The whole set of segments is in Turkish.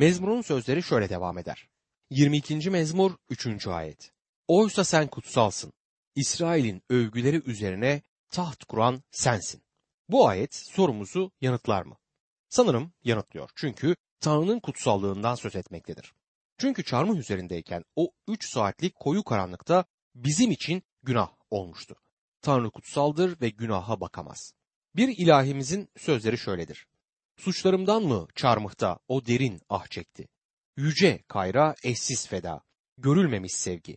Mezmurun sözleri şöyle devam eder. 22. mezmur 3. ayet. Oysa sen kutsalsın. İsrail'in övgüleri üzerine taht kuran sensin. Bu ayet sorumuzu yanıtlar mı? Sanırım yanıtlıyor. Çünkü Tanrı'nın kutsallığından söz etmektedir. Çünkü çarmıh üzerindeyken o 3 saatlik koyu karanlıkta bizim için günah olmuştu. Tanrı kutsaldır ve günaha bakamaz. Bir ilahimizin sözleri şöyledir. Suçlarımdan mı çarmıhta o derin ah çekti? Yüce kayra eşsiz feda, görülmemiş sevgi.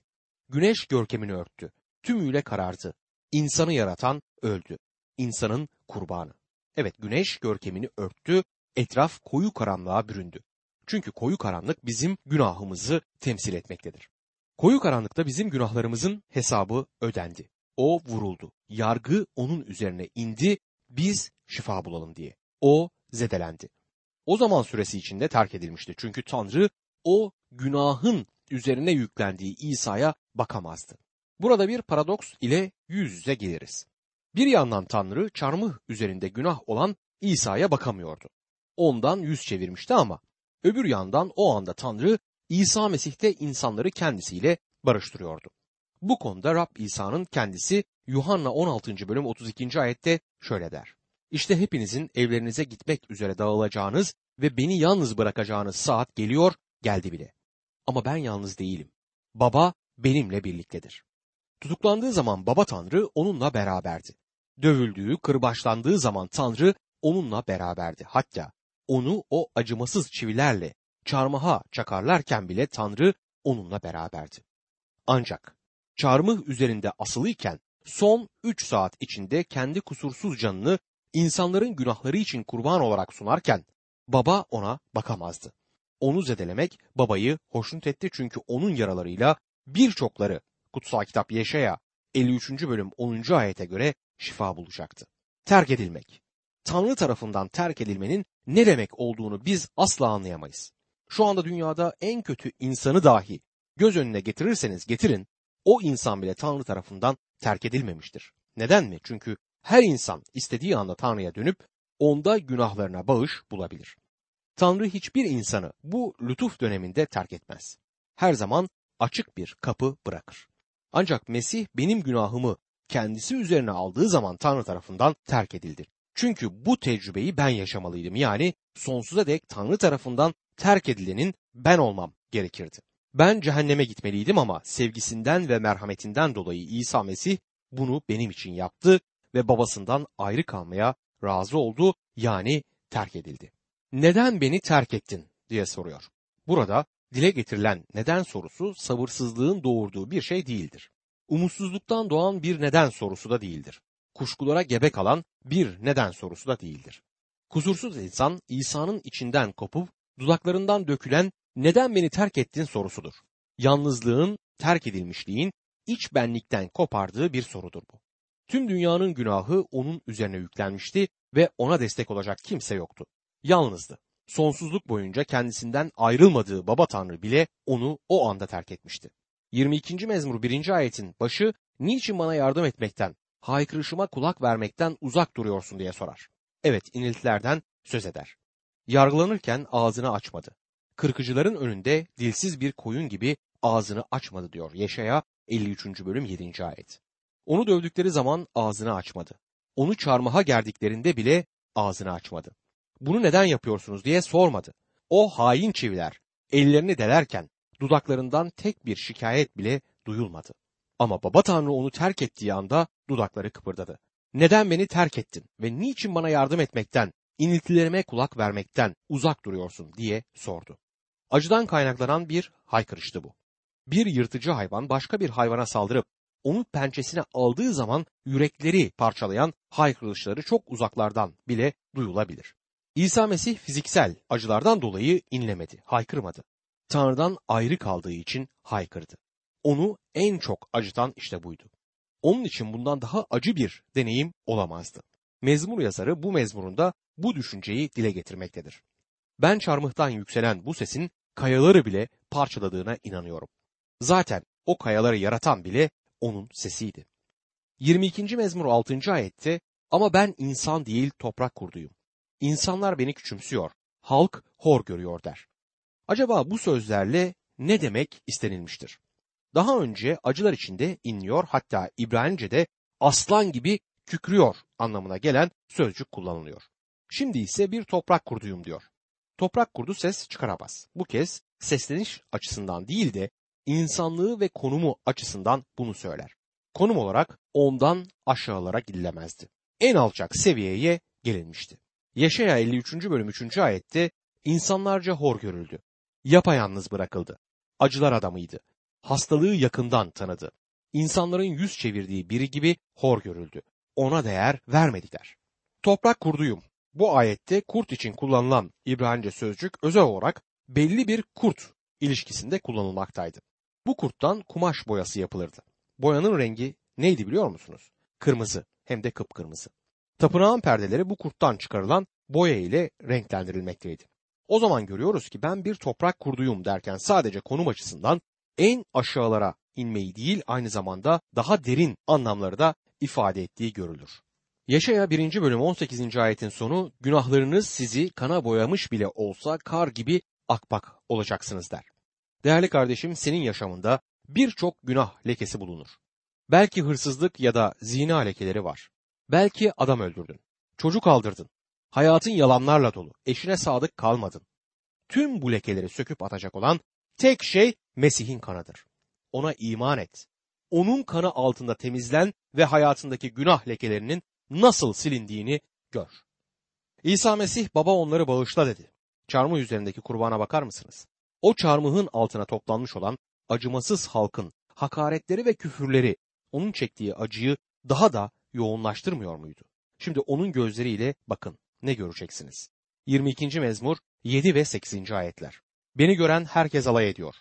Güneş görkemini örttü, tümüyle karardı. İnsanı yaratan öldü, insanın kurbanı. Evet güneş görkemini örttü, etraf koyu karanlığa büründü. Çünkü koyu karanlık bizim günahımızı temsil etmektedir. Koyu karanlıkta bizim günahlarımızın hesabı ödendi. O vuruldu. Yargı onun üzerine indi. Biz şifa bulalım diye. O zedelendi. O zaman süresi içinde terk edilmişti. Çünkü Tanrı o günahın üzerine yüklendiği İsa'ya bakamazdı. Burada bir paradoks ile yüz yüze geliriz. Bir yandan Tanrı çarmıh üzerinde günah olan İsa'ya bakamıyordu. Ondan yüz çevirmişti ama öbür yandan o anda Tanrı İsa Mesih'te insanları kendisiyle barıştırıyordu. Bu konuda Rab İsa'nın kendisi Yuhanna 16. bölüm 32. ayette şöyle der. İşte hepinizin evlerinize gitmek üzere dağılacağınız ve beni yalnız bırakacağınız saat geliyor, geldi bile. Ama ben yalnız değilim. Baba benimle birliktedir. Tutuklandığı zaman Baba Tanrı onunla beraberdi. Dövüldüğü, kırbaçlandığı zaman Tanrı onunla beraberdi. Hatta onu o acımasız çivilerle çarmıha çakarlarken bile Tanrı onunla beraberdi. Ancak çarmıh üzerinde asılıyken son üç saat içinde kendi kusursuz canını insanların günahları için kurban olarak sunarken baba ona bakamazdı. Onu zedelemek babayı hoşnut etti çünkü onun yaralarıyla birçokları kutsal kitap Yeşaya 53. bölüm 10. ayete göre şifa bulacaktı. Terk edilmek. Tanrı tarafından terk edilmenin ne demek olduğunu biz asla anlayamayız. Şu anda dünyada en kötü insanı dahi göz önüne getirirseniz getirin, o insan bile Tanrı tarafından terk edilmemiştir. Neden mi? Çünkü her insan istediği anda Tanrı'ya dönüp onda günahlarına bağış bulabilir. Tanrı hiçbir insanı bu lütuf döneminde terk etmez. Her zaman açık bir kapı bırakır. Ancak Mesih benim günahımı kendisi üzerine aldığı zaman Tanrı tarafından terk edildi. Çünkü bu tecrübeyi ben yaşamalıydım. Yani sonsuza dek Tanrı tarafından terk edilenin ben olmam gerekirdi. Ben cehenneme gitmeliydim ama sevgisinden ve merhametinden dolayı İsa Mesih bunu benim için yaptı ve babasından ayrı kalmaya razı oldu yani terk edildi. Neden beni terk ettin diye soruyor. Burada dile getirilen neden sorusu sabırsızlığın doğurduğu bir şey değildir. Umutsuzluktan doğan bir neden sorusu da değildir. Kuşkulara gebe kalan bir neden sorusu da değildir. Kusursuz insan İsa'nın içinden kopup dudaklarından dökülen neden beni terk ettin sorusudur. Yalnızlığın, terk edilmişliğin iç benlikten kopardığı bir sorudur bu. Tüm dünyanın günahı onun üzerine yüklenmişti ve ona destek olacak kimse yoktu. Yalnızdı. Sonsuzluk boyunca kendisinden ayrılmadığı baba tanrı bile onu o anda terk etmişti. 22. mezmur 1. ayetin başı niçin bana yardım etmekten, haykırışıma kulak vermekten uzak duruyorsun diye sorar. Evet iniltilerden söz eder. Yargılanırken ağzını açmadı. Kırkıcıların önünde dilsiz bir koyun gibi ağzını açmadı diyor Yeşaya 53. bölüm 7. ayet. Onu dövdükleri zaman ağzını açmadı. Onu çarmıha gerdiklerinde bile ağzını açmadı. Bunu neden yapıyorsunuz diye sormadı. O hain çiviler ellerini delerken dudaklarından tek bir şikayet bile duyulmadı. Ama baba Tanrı onu terk ettiği anda dudakları kıpırdadı. Neden beni terk ettin ve niçin bana yardım etmekten, iniltilerime kulak vermekten uzak duruyorsun diye sordu. Acıdan kaynaklanan bir haykırıştı bu. Bir yırtıcı hayvan başka bir hayvana saldırıp onu pençesine aldığı zaman yürekleri parçalayan haykırışları çok uzaklardan bile duyulabilir. İsa Mesih fiziksel acılardan dolayı inlemedi, haykırmadı. Tanrı'dan ayrı kaldığı için haykırdı. Onu en çok acıtan işte buydu. Onun için bundan daha acı bir deneyim olamazdı. Mezmur yazarı bu mezmurunda bu düşünceyi dile getirmektedir. Ben çarmıhtan yükselen bu sesin kayaları bile parçaladığına inanıyorum. Zaten o kayaları yaratan bile onun sesiydi. 22. mezmur 6. ayette ama ben insan değil toprak kurduyum. İnsanlar beni küçümsüyor, halk hor görüyor der. Acaba bu sözlerle ne demek istenilmiştir? Daha önce acılar içinde inliyor hatta İbranice'de aslan gibi kükrüyor anlamına gelen sözcük kullanılıyor. Şimdi ise bir toprak kurduyum diyor. Toprak kurdu ses çıkaramaz. Bu kez sesleniş açısından değil de insanlığı ve konumu açısından bunu söyler. Konum olarak ondan aşağılara gidilemezdi. En alçak seviyeye gelinmişti. Yaşaya 53. bölüm 3. ayette insanlarca hor görüldü. Yapayalnız bırakıldı. Acılar adamıydı. Hastalığı yakından tanıdı. İnsanların yüz çevirdiği biri gibi hor görüldü. Ona değer vermediler. Toprak kurduyum. Bu ayette kurt için kullanılan İbranice sözcük özel olarak belli bir kurt ilişkisinde kullanılmaktaydı. Bu kurttan kumaş boyası yapılırdı. Boyanın rengi neydi biliyor musunuz? Kırmızı hem de kıpkırmızı. Tapınağın perdeleri bu kurttan çıkarılan boya ile renklendirilmekteydi. O zaman görüyoruz ki ben bir toprak kurduyum derken sadece konum açısından en aşağılara inmeyi değil aynı zamanda daha derin anlamları da ifade ettiği görülür. Yaşaya 1. bölüm 18. ayetin sonu günahlarınız sizi kana boyamış bile olsa kar gibi akbak olacaksınız der. Değerli kardeşim senin yaşamında birçok günah lekesi bulunur. Belki hırsızlık ya da zina lekeleri var. Belki adam öldürdün. Çocuk aldırdın. Hayatın yalanlarla dolu. Eşine sadık kalmadın. Tüm bu lekeleri söküp atacak olan tek şey Mesih'in kanıdır. Ona iman et. Onun kanı altında temizlen ve hayatındaki günah lekelerinin nasıl silindiğini gör. İsa Mesih baba onları bağışla dedi. Çarmıh üzerindeki kurbana bakar mısınız? O çarmıhın altına toplanmış olan acımasız halkın hakaretleri ve küfürleri onun çektiği acıyı daha da yoğunlaştırmıyor muydu? Şimdi onun gözleriyle bakın ne göreceksiniz? 22. mezmur 7 ve 8. ayetler. Beni gören herkes alay ediyor.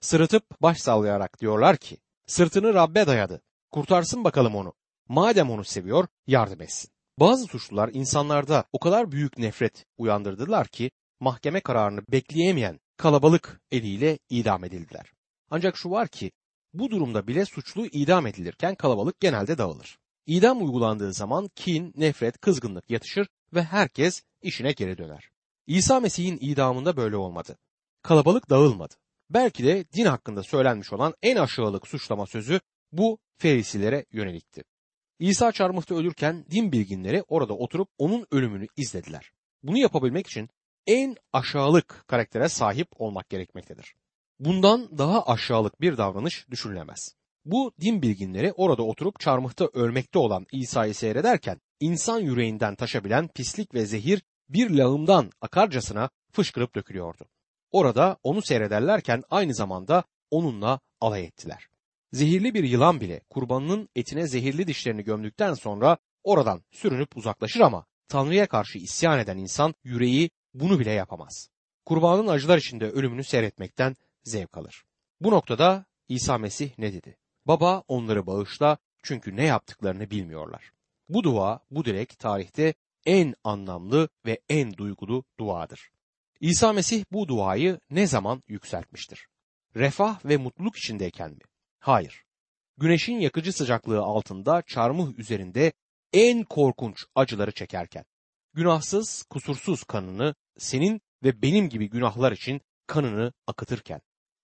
Sırıtıp baş sallayarak diyorlar ki sırtını Rabbe dayadı. Kurtarsın bakalım onu. Madem onu seviyor yardım etsin. Bazı suçlular insanlarda o kadar büyük nefret uyandırdılar ki mahkeme kararını bekleyemeyen kalabalık eliyle idam edildiler. Ancak şu var ki bu durumda bile suçlu idam edilirken kalabalık genelde dağılır. İdam uygulandığı zaman kin, nefret, kızgınlık yatışır ve herkes işine geri döner. İsa Mesih'in idamında böyle olmadı. Kalabalık dağılmadı. Belki de din hakkında söylenmiş olan en aşağılık suçlama sözü bu Ferisilere yönelikti. İsa çarmıhta ölürken din bilginleri orada oturup onun ölümünü izlediler. Bunu yapabilmek için en aşağılık karaktere sahip olmak gerekmektedir. Bundan daha aşağılık bir davranış düşünülemez. Bu din bilginleri orada oturup çarmıhta ölmekte olan İsa'yı seyrederken insan yüreğinden taşabilen pislik ve zehir bir lağımdan akarcasına fışkırıp dökülüyordu. Orada onu seyrederlerken aynı zamanda onunla alay ettiler. Zehirli bir yılan bile kurbanının etine zehirli dişlerini gömdükten sonra oradan sürünüp uzaklaşır ama Tanrı'ya karşı isyan eden insan yüreği bunu bile yapamaz. Kurbanın acılar içinde ölümünü seyretmekten zevk alır. Bu noktada İsa Mesih ne dedi? Baba onları bağışla çünkü ne yaptıklarını bilmiyorlar. Bu dua, bu dilek tarihte en anlamlı ve en duygulu duadır. İsa Mesih bu duayı ne zaman yükseltmiştir? Refah ve mutluluk içindeyken mi? Hayır. Güneşin yakıcı sıcaklığı altında çarmıh üzerinde en korkunç acıları çekerken, günahsız, kusursuz kanını senin ve benim gibi günahlar için kanını akıtırken,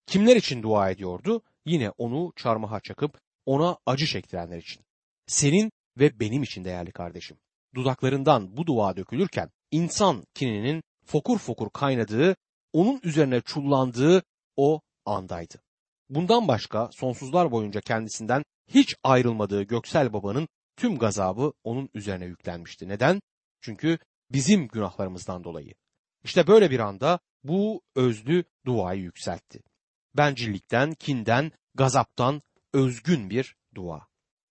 kimler için dua ediyordu? Yine onu çarmıha çakıp ona acı çektirenler için. Senin ve benim için değerli kardeşim. Dudaklarından bu dua dökülürken insan kininin fokur fokur kaynadığı, onun üzerine çullandığı o andaydı. Bundan başka sonsuzlar boyunca kendisinden hiç ayrılmadığı Göksel Baba'nın tüm gazabı onun üzerine yüklenmişti. Neden? Çünkü bizim günahlarımızdan dolayı. İşte böyle bir anda bu özlü duayı yükseltti. Bencillikten, kinden, gazaptan özgün bir dua.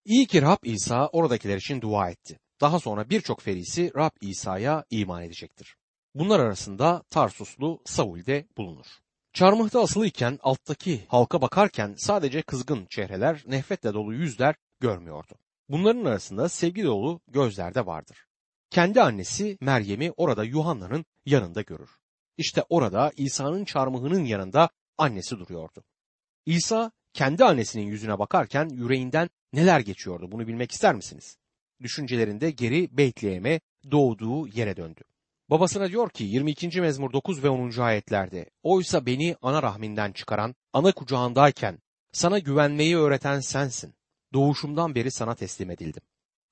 İyi ki Rab İsa oradakiler için dua etti. Daha sonra birçok ferisi Rab İsa'ya iman edecektir. Bunlar arasında Tarsuslu Saul de bulunur. Çarmıhta asılıyken alttaki halka bakarken sadece kızgın çehreler, nefretle dolu yüzler görmüyordu. Bunların arasında sevgi dolu gözler de vardır. Kendi annesi Meryem'i orada Yuhanna'nın yanında görür. İşte orada İsa'nın çarmıhının yanında annesi duruyordu. İsa kendi annesinin yüzüne bakarken yüreğinden neler geçiyordu bunu bilmek ister misiniz? Düşüncelerinde geri Beytlehem'e doğduğu yere döndü. Babasına diyor ki 22. mezmur 9 ve 10. ayetlerde Oysa beni ana rahminden çıkaran, ana kucağındayken sana güvenmeyi öğreten sensin. Doğuşumdan beri sana teslim edildim.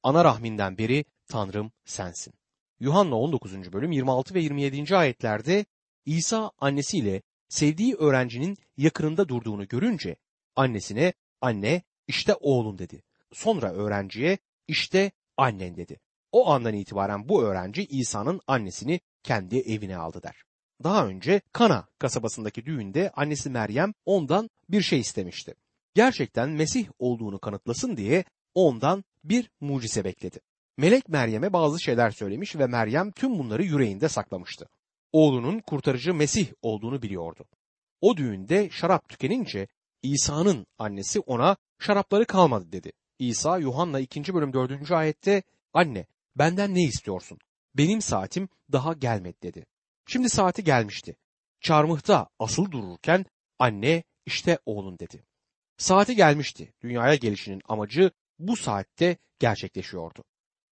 Ana rahminden beri Tanrım sensin. Yuhanna 19. bölüm 26 ve 27. ayetlerde İsa annesiyle sevdiği öğrencinin yakınında durduğunu görünce annesine anne işte oğlun dedi. Sonra öğrenciye işte annen dedi. O andan itibaren bu öğrenci İsa'nın annesini kendi evine aldı der. Daha önce Kana kasabasındaki düğünde annesi Meryem ondan bir şey istemişti. Gerçekten Mesih olduğunu kanıtlasın diye ondan bir mucize bekledi. Melek Meryem'e bazı şeyler söylemiş ve Meryem tüm bunları yüreğinde saklamıştı. Oğlunun kurtarıcı Mesih olduğunu biliyordu. O düğünde şarap tükenince İsa'nın annesi ona şarapları kalmadı dedi. İsa Yuhanna 2. bölüm 4. ayette anne benden ne istiyorsun? Benim saatim daha gelmedi dedi. Şimdi saati gelmişti. Çarmıhta asıl dururken anne işte oğlun dedi. Saati gelmişti. Dünyaya gelişinin amacı bu saatte gerçekleşiyordu.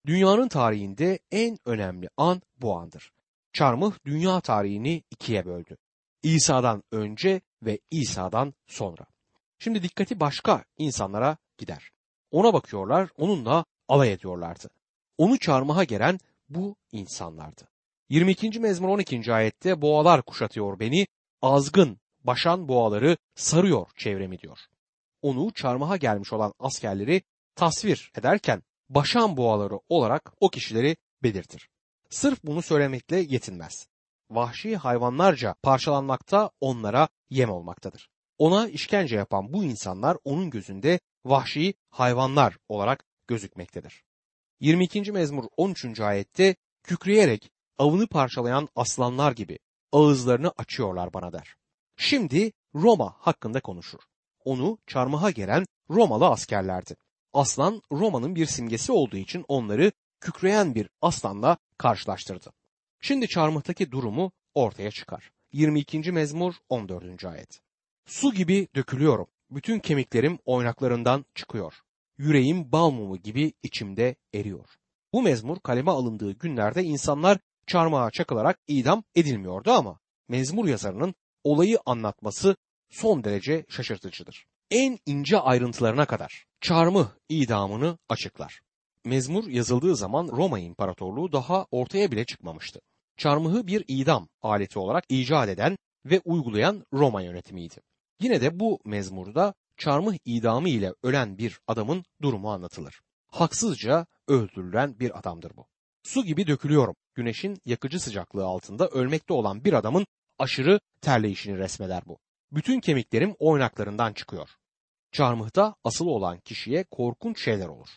Dünyanın tarihinde en önemli an bu andır. Çarmıh dünya tarihini ikiye böldü. İsa'dan önce ve İsa'dan sonra. Şimdi dikkati başka insanlara gider. Ona bakıyorlar, onunla alay ediyorlardı. Onu çarmıha gelen bu insanlardı. 22. mezmur 12. ayette boğalar kuşatıyor beni, azgın, başan boğaları sarıyor çevremi diyor. Onu çarmıha gelmiş olan askerleri tasvir ederken başan boğaları olarak o kişileri belirtir. Sırf bunu söylemekle yetinmez. Vahşi hayvanlarca parçalanmakta onlara yem olmaktadır. Ona işkence yapan bu insanlar onun gözünde vahşi hayvanlar olarak gözükmektedir. 22. mezmur 13. ayette kükreyerek avını parçalayan aslanlar gibi ağızlarını açıyorlar bana der. Şimdi Roma hakkında konuşur. Onu çarmıha gelen Romalı askerlerdi. Aslan Roma'nın bir simgesi olduğu için onları kükreyen bir aslanla karşılaştırdı. Şimdi çarmıhtaki durumu ortaya çıkar. 22. mezmur 14. ayet. Su gibi dökülüyorum. Bütün kemiklerim oynaklarından çıkıyor. Yüreğim bal mumu gibi içimde eriyor. Bu mezmur kaleme alındığı günlerde insanlar çarmıha çakılarak idam edilmiyordu ama mezmur yazarının olayı anlatması son derece şaşırtıcıdır. En ince ayrıntılarına kadar çarmıh idamını açıklar. Mezmur yazıldığı zaman Roma İmparatorluğu daha ortaya bile çıkmamıştı. Çarmıhı bir idam aleti olarak icat eden ve uygulayan Roma yönetimiydi. Yine de bu mezmurda çarmıh idamı ile ölen bir adamın durumu anlatılır. Haksızca öldürülen bir adamdır bu. Su gibi dökülüyorum. Güneşin yakıcı sıcaklığı altında ölmekte olan bir adamın aşırı terleyişini resmeder bu. Bütün kemiklerim oynaklarından çıkıyor. Çarmıhta asılı olan kişiye korkunç şeyler olur.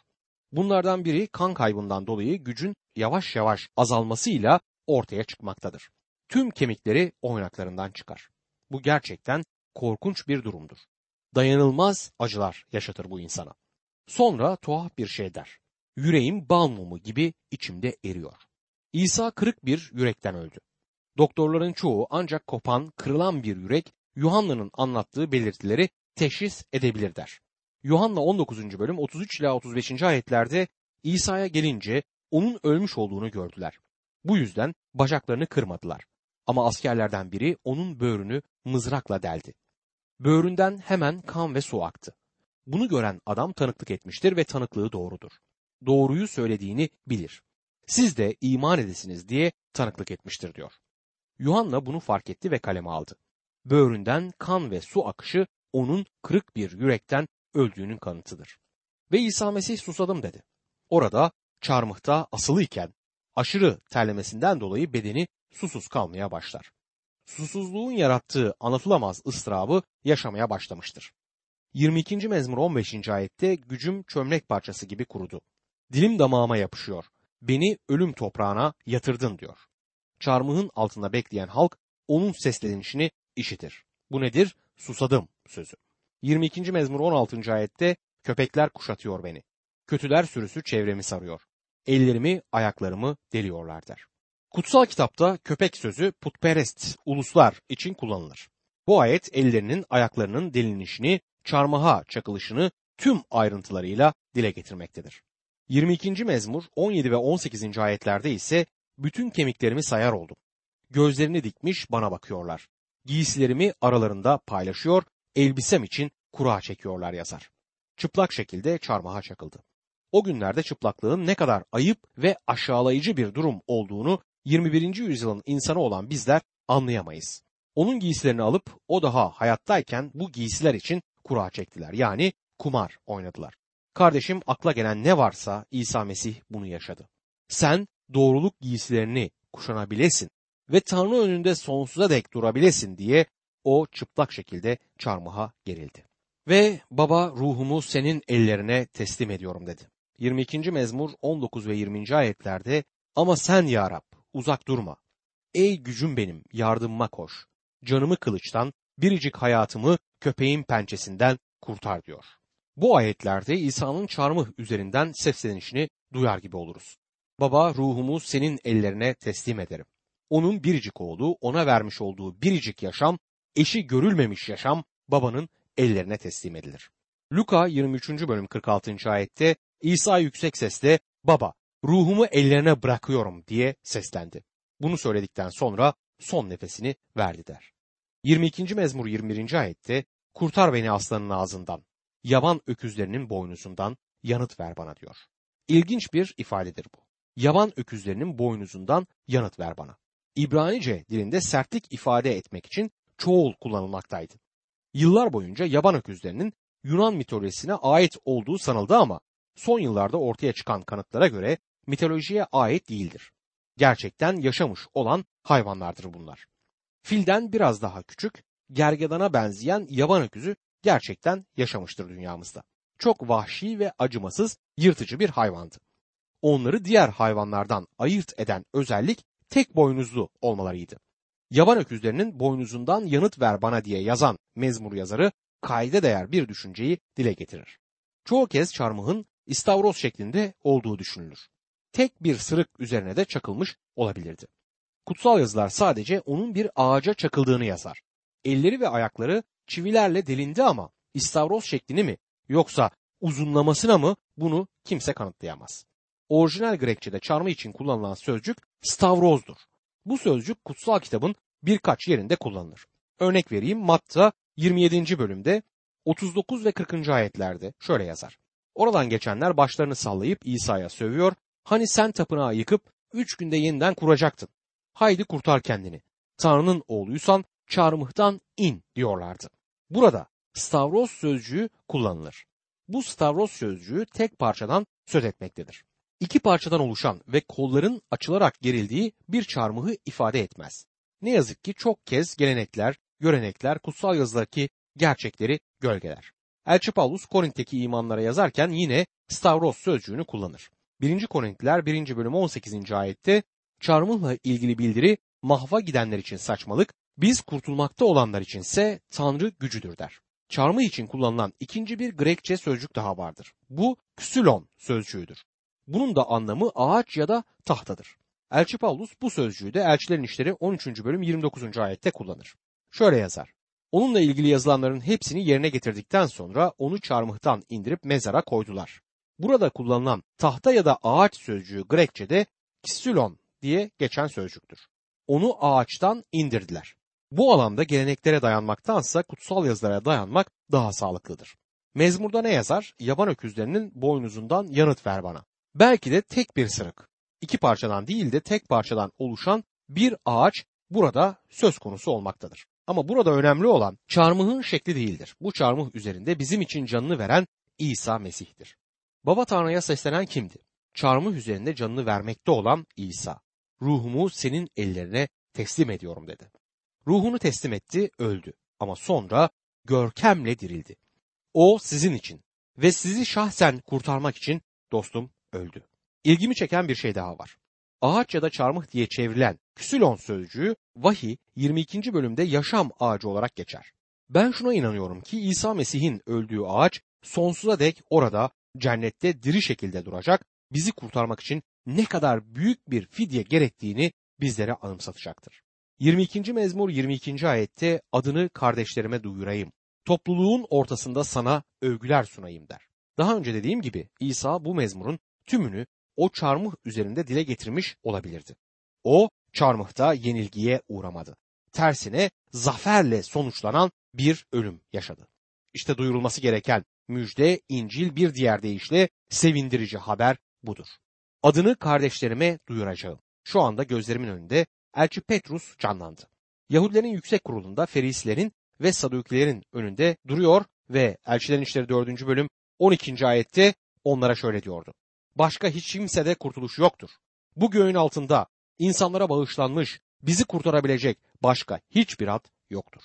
Bunlardan biri kan kaybından dolayı gücün yavaş yavaş azalmasıyla ortaya çıkmaktadır. Tüm kemikleri oynaklarından çıkar. Bu gerçekten korkunç bir durumdur. Dayanılmaz acılar yaşatır bu insana. Sonra tuhaf bir şey der. Yüreğim bal mumu gibi içimde eriyor. İsa kırık bir yürekten öldü. Doktorların çoğu ancak kopan, kırılan bir yürek Yuhanna'nın anlattığı belirtileri teşhis edebilir der. Yuhanna 19. bölüm 33 ila 35. ayetlerde İsa'ya gelince onun ölmüş olduğunu gördüler. Bu yüzden bacaklarını kırmadılar. Ama askerlerden biri onun böğrünü mızrakla deldi. Böğründen hemen kan ve su aktı. Bunu gören adam tanıklık etmiştir ve tanıklığı doğrudur. Doğruyu söylediğini bilir. Siz de iman edesiniz diye tanıklık etmiştir diyor. Yuhanna bunu fark etti ve kaleme aldı. Böğründen kan ve su akışı onun kırık bir yürekten öldüğünün kanıtıdır. Ve İsa Mesih susadım dedi. Orada çarmıhta asılıyken aşırı terlemesinden dolayı bedeni susuz kalmaya başlar. Susuzluğun yarattığı anlatılamaz ıstırabı yaşamaya başlamıştır. 22. mezmur 15. ayette gücüm çömlek parçası gibi kurudu. Dilim damağıma yapışıyor. Beni ölüm toprağına yatırdın diyor. Çarmıhın altında bekleyen halk onun seslenişini işitir. Bu nedir? Susadım sözü. 22. mezmur 16. ayette köpekler kuşatıyor beni. Kötüler sürüsü çevremi sarıyor. Ellerimi, ayaklarımı deliyorlar der. Kutsal kitapta köpek sözü putperest uluslar için kullanılır. Bu ayet ellerinin, ayaklarının delinişini, çarmıha çakılışını tüm ayrıntılarıyla dile getirmektedir. 22. mezmur 17 ve 18. ayetlerde ise bütün kemiklerimi sayar oldum. Gözlerini dikmiş bana bakıyorlar. Giysilerimi aralarında paylaşıyor, elbisem için kura çekiyorlar yazar. Çıplak şekilde çarmıha çakıldı. O günlerde çıplaklığın ne kadar ayıp ve aşağılayıcı bir durum olduğunu 21. yüzyılın insanı olan bizler anlayamayız. Onun giysilerini alıp o daha hayattayken bu giysiler için kura çektiler. Yani kumar oynadılar. Kardeşim akla gelen ne varsa İsa Mesih bunu yaşadı. Sen doğruluk giysilerini kuşanabilesin ve Tanrı önünde sonsuza dek durabilesin diye o çıplak şekilde çarmıha gerildi. Ve baba ruhumu senin ellerine teslim ediyorum dedi. 22. mezmur 19 ve 20. ayetlerde ama sen ya Rab uzak durma. Ey gücüm benim yardımıma koş. Canımı kılıçtan, biricik hayatımı köpeğin pençesinden kurtar diyor. Bu ayetlerde İsa'nın çarmıh üzerinden seslenişini duyar gibi oluruz. Baba ruhumu senin ellerine teslim ederim. Onun biricik oğlu ona vermiş olduğu biricik yaşam, eşi görülmemiş yaşam babanın ellerine teslim edilir. Luka 23. bölüm 46. ayette İsa yüksek sesle baba ruhumu ellerine bırakıyorum diye seslendi. Bunu söyledikten sonra son nefesini verdi der. 22. mezmur 21. ayette kurtar beni aslanın ağzından, yaban öküzlerinin boynuzundan yanıt ver bana diyor. İlginç bir ifadedir bu. Yaban öküzlerinin boynuzundan yanıt ver bana. İbranice dilinde sertlik ifade etmek için çoğul kullanılmaktaydı. Yıllar boyunca yaban öküzlerinin Yunan mitolojisine ait olduğu sanıldı ama son yıllarda ortaya çıkan kanıtlara göre mitolojiye ait değildir. Gerçekten yaşamış olan hayvanlardır bunlar. Filden biraz daha küçük, gergedana benzeyen yaban öküzü gerçekten yaşamıştır dünyamızda. Çok vahşi ve acımasız, yırtıcı bir hayvandı. Onları diğer hayvanlardan ayırt eden özellik tek boynuzlu olmalarıydı. Yaban öküzlerinin boynuzundan yanıt ver bana diye yazan mezmur yazarı kayda değer bir düşünceyi dile getirir. Çoğu kez çarmıhın istavroz şeklinde olduğu düşünülür. Tek bir sırık üzerine de çakılmış olabilirdi. Kutsal yazılar sadece onun bir ağaca çakıldığını yazar. Elleri ve ayakları çivilerle delindi ama istavroz şeklini mi yoksa uzunlamasına mı bunu kimse kanıtlayamaz. Orijinal Grekçe'de çarmıh için kullanılan sözcük stavrozdur. Bu sözcük kutsal kitabın birkaç yerinde kullanılır. Örnek vereyim Matta 27. bölümde 39 ve 40. ayetlerde şöyle yazar. Oradan geçenler başlarını sallayıp İsa'ya sövüyor. Hani sen tapınağı yıkıp üç günde yeniden kuracaktın. Haydi kurtar kendini. Tanrı'nın oğluysan çarmıhtan in diyorlardı. Burada stavros sözcüğü kullanılır. Bu stavros sözcüğü tek parçadan söz etmektedir. İki parçadan oluşan ve kolların açılarak gerildiği bir çarmıhı ifade etmez. Ne yazık ki çok kez gelenekler, görenekler kutsal yazıdaki gerçekleri gölgeler. Elçi Paulus Korint'teki imanlara yazarken yine stavros sözcüğünü kullanır. 1. Korintliler 1. bölüm 18. ayette çarmıhla ilgili bildiri mahva gidenler için saçmalık, biz kurtulmakta olanlar içinse Tanrı gücüdür der. Çarmıh için kullanılan ikinci bir Grekçe sözcük daha vardır. Bu ksülon sözcüğüdür. Bunun da anlamı ağaç ya da tahtadır. Elçi Paulus bu sözcüğü de Elçilerin İşleri 13. bölüm 29. ayette kullanır. Şöyle yazar. Onunla ilgili yazılanların hepsini yerine getirdikten sonra onu çarmıhtan indirip mezara koydular. Burada kullanılan tahta ya da ağaç sözcüğü Grekçe'de ksülon diye geçen sözcüktür. Onu ağaçtan indirdiler. Bu alanda geleneklere dayanmaktansa kutsal yazılara dayanmak daha sağlıklıdır. Mezmurda ne yazar? Yaban öküzlerinin boynuzundan yanıt ver bana. Belki de tek bir sırık, iki parçadan değil de tek parçadan oluşan bir ağaç burada söz konusu olmaktadır. Ama burada önemli olan çarmıhın şekli değildir. Bu çarmıh üzerinde bizim için canını veren İsa Mesih'tir. Baba Tanrı'ya seslenen kimdi? Çarmıh üzerinde canını vermekte olan İsa. Ruhumu senin ellerine teslim ediyorum dedi. Ruhunu teslim etti, öldü. Ama sonra görkemle dirildi. O sizin için ve sizi şahsen kurtarmak için dostum öldü. İlgimi çeken bir şey daha var. Ağaç ya da çarmıh diye çevrilen küsülon sözcüğü vahiy 22. bölümde yaşam ağacı olarak geçer. Ben şuna inanıyorum ki İsa Mesih'in öldüğü ağaç sonsuza dek orada cennette diri şekilde duracak, bizi kurtarmak için ne kadar büyük bir fidye gerektiğini bizlere anımsatacaktır. 22. mezmur 22. ayette adını kardeşlerime duyurayım. Topluluğun ortasında sana övgüler sunayım der. Daha önce dediğim gibi İsa bu mezmurun tümünü o çarmıh üzerinde dile getirmiş olabilirdi. O çarmıhta yenilgiye uğramadı. Tersine zaferle sonuçlanan bir ölüm yaşadı. İşte duyurulması gereken müjde, İncil bir diğer deyişle sevindirici haber budur. Adını kardeşlerime duyuracağım. Şu anda gözlerimin önünde Elçi Petrus canlandı. Yahudilerin yüksek kurulunda Ferislerin ve Sadukilerin önünde duruyor ve Elçilerin İşleri 4. bölüm 12. ayette onlara şöyle diyordu. Başka hiç kimsede kurtuluş yoktur. Bu göğün altında insanlara bağışlanmış, bizi kurtarabilecek başka hiçbir ad yoktur.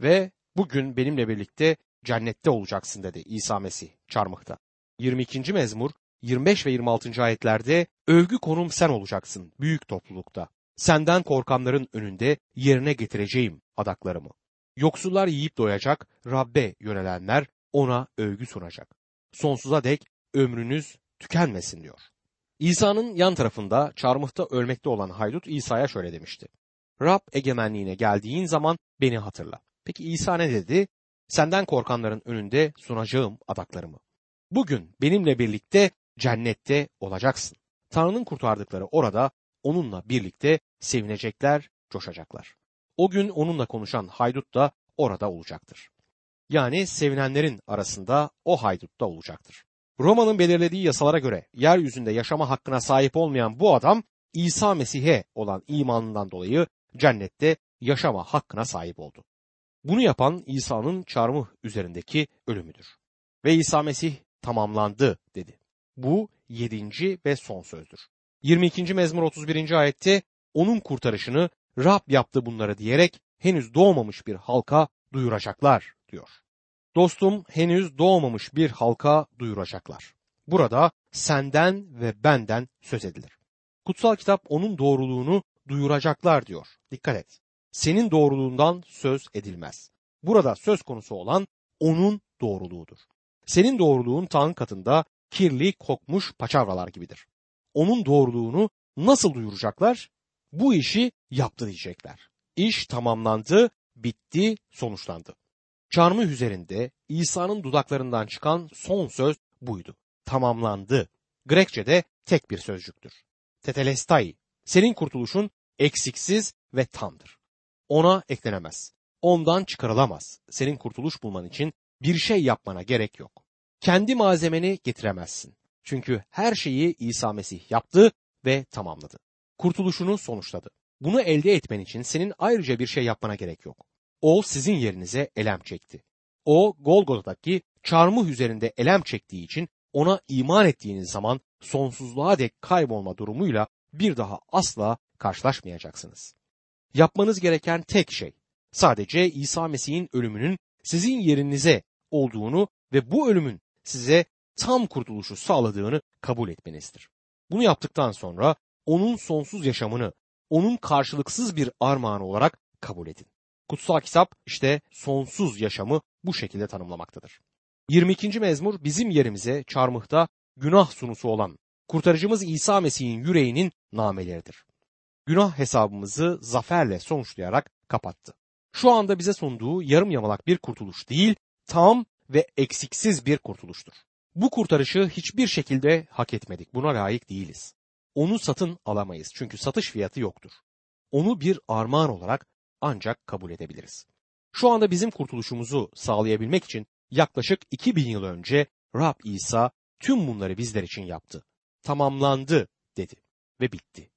Ve bugün benimle birlikte cennette olacaksın dedi İsa Mesih çarmıhta. 22. mezmur 25 ve 26. ayetlerde övgü konum sen olacaksın büyük toplulukta. Senden korkanların önünde yerine getireceğim adaklarımı. Yoksullar yiyip doyacak, Rabbe yönelenler ona övgü sunacak. Sonsuza dek ömrünüz tükenmesin diyor. İsa'nın yan tarafında çarmıhta ölmekte olan haydut İsa'ya şöyle demişti. Rab egemenliğine geldiğin zaman beni hatırla. Peki İsa ne dedi? Senden korkanların önünde sunacağım adaklarımı. Bugün benimle birlikte cennette olacaksın. Tanrı'nın kurtardıkları orada onunla birlikte sevinecekler, coşacaklar. O gün onunla konuşan haydut da orada olacaktır. Yani sevinenlerin arasında o haydut da olacaktır. Roma'nın belirlediği yasalara göre yeryüzünde yaşama hakkına sahip olmayan bu adam İsa Mesih'e olan imanından dolayı cennette yaşama hakkına sahip oldu. Bunu yapan İsa'nın çarmıh üzerindeki ölümüdür. Ve İsa Mesih tamamlandı dedi. Bu yedinci ve son sözdür. 22. mezmur 31. ayette onun kurtarışını Rab yaptı bunları diyerek henüz doğmamış bir halka duyuracaklar diyor. Dostum henüz doğmamış bir halka duyuracaklar. Burada senden ve benden söz edilir. Kutsal kitap onun doğruluğunu duyuracaklar diyor. Dikkat et. Senin doğruluğundan söz edilmez. Burada söz konusu olan onun doğruluğudur. Senin doğruluğun Tanrı katında kirli kokmuş paçavralar gibidir. Onun doğruluğunu nasıl duyuracaklar? Bu işi yaptı diyecekler. İş tamamlandı, bitti, sonuçlandı. Çarmıh üzerinde İsa'nın dudaklarından çıkan son söz buydu. Tamamlandı. Grekçe'de tek bir sözcüktür. Tetelestai. Senin kurtuluşun eksiksiz ve tamdır. Ona eklenemez. Ondan çıkarılamaz. Senin kurtuluş bulman için bir şey yapmana gerek yok. Kendi malzemeni getiremezsin. Çünkü her şeyi İsa Mesih yaptı ve tamamladı. Kurtuluşunu sonuçladı. Bunu elde etmen için senin ayrıca bir şey yapmana gerek yok. O sizin yerinize elem çekti. O Golgota'daki çarmıh üzerinde elem çektiği için ona iman ettiğiniz zaman sonsuzluğa dek kaybolma durumuyla bir daha asla karşılaşmayacaksınız. Yapmanız gereken tek şey sadece İsa Mesih'in ölümünün sizin yerinize olduğunu ve bu ölümün size tam kurtuluşu sağladığını kabul etmenizdir. Bunu yaptıktan sonra onun sonsuz yaşamını onun karşılıksız bir armağan olarak kabul edin. Kutsal kitap işte sonsuz yaşamı bu şekilde tanımlamaktadır. 22. mezmur bizim yerimize çarmıhta günah sunusu olan kurtarıcımız İsa Mesih'in yüreğinin nameleridir. Günah hesabımızı zaferle sonuçlayarak kapattı. Şu anda bize sunduğu yarım yamalak bir kurtuluş değil, tam ve eksiksiz bir kurtuluştur. Bu kurtarışı hiçbir şekilde hak etmedik. Buna layık değiliz. Onu satın alamayız çünkü satış fiyatı yoktur. Onu bir armağan olarak ancak kabul edebiliriz. Şu anda bizim kurtuluşumuzu sağlayabilmek için yaklaşık 2000 yıl önce Rab İsa tüm bunları bizler için yaptı. Tamamlandı dedi ve bitti.